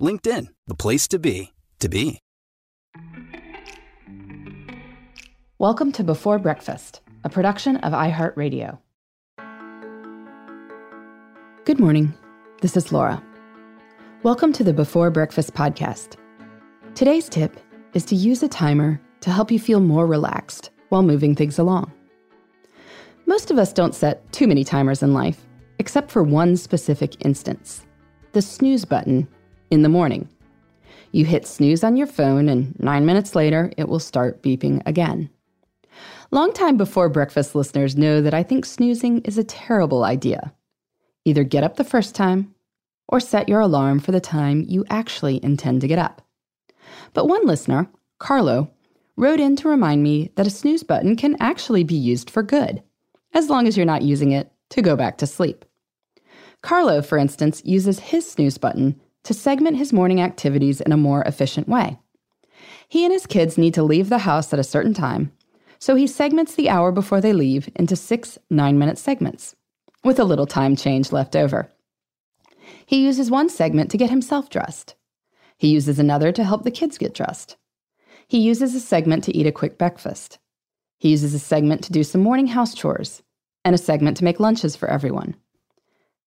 LinkedIn, the place to be, to be. Welcome to Before Breakfast, a production of iHeartRadio. Good morning. This is Laura. Welcome to the Before Breakfast podcast. Today's tip is to use a timer to help you feel more relaxed while moving things along. Most of us don't set too many timers in life, except for one specific instance the snooze button in the morning. You hit snooze on your phone, and nine minutes later, it will start beeping again. Long time before breakfast listeners know that I think snoozing is a terrible idea. Either get up the first time or set your alarm for the time you actually intend to get up. But one listener, Carlo, wrote in to remind me that a snooze button can actually be used for good, as long as you're not using it to go back to sleep. Carlo, for instance, uses his snooze button to segment his morning activities in a more efficient way. He and his kids need to leave the house at a certain time, so he segments the hour before they leave into six nine minute segments, with a little time change left over. He uses one segment to get himself dressed. He uses another to help the kids get dressed. He uses a segment to eat a quick breakfast. He uses a segment to do some morning house chores, and a segment to make lunches for everyone.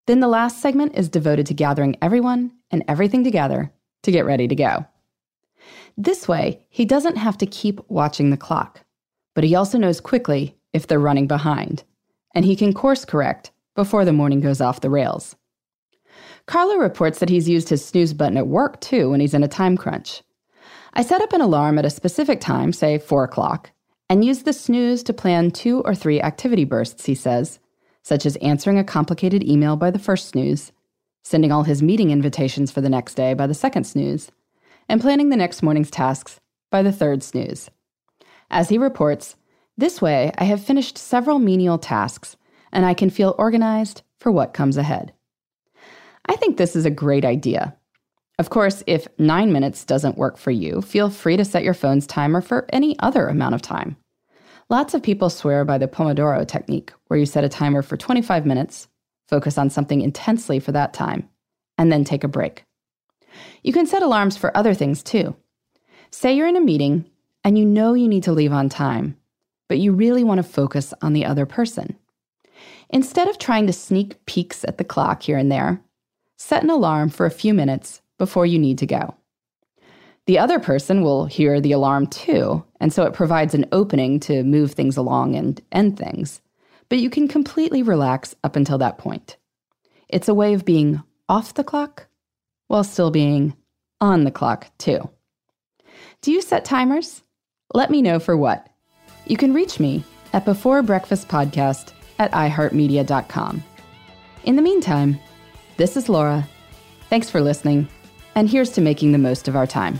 Then the last segment is devoted to gathering everyone and everything together to get ready to go. This way, he doesn't have to keep watching the clock, but he also knows quickly if they're running behind, and he can course correct before the morning goes off the rails. Carlo reports that he's used his snooze button at work too when he's in a time crunch. I set up an alarm at a specific time, say 4 o'clock, and use the snooze to plan two or three activity bursts, he says, such as answering a complicated email by the first snooze, sending all his meeting invitations for the next day by the second snooze, and planning the next morning's tasks by the third snooze. As he reports, this way I have finished several menial tasks and I can feel organized for what comes ahead. I think this is a great idea. Of course, if nine minutes doesn't work for you, feel free to set your phone's timer for any other amount of time. Lots of people swear by the Pomodoro technique, where you set a timer for 25 minutes, focus on something intensely for that time, and then take a break. You can set alarms for other things too. Say you're in a meeting and you know you need to leave on time, but you really want to focus on the other person. Instead of trying to sneak peeks at the clock here and there, set an alarm for a few minutes before you need to go. The other person will hear the alarm too, and so it provides an opening to move things along and end things. But you can completely relax up until that point. It's a way of being off the clock while still being on the clock, too. Do you set timers? Let me know for what. You can reach me at Before Breakfast Podcast at iHeartMedia.com. In the meantime, this is Laura. Thanks for listening, and here's to making the most of our time.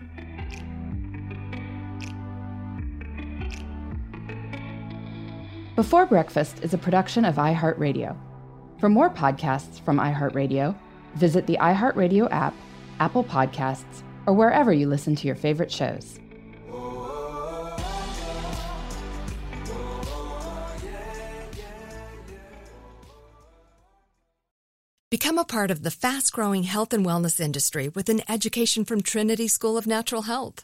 Before Breakfast is a production of iHeartRadio. For more podcasts from iHeartRadio, Visit the iHeartRadio app, Apple Podcasts, or wherever you listen to your favorite shows. Become a part of the fast growing health and wellness industry with an education from Trinity School of Natural Health.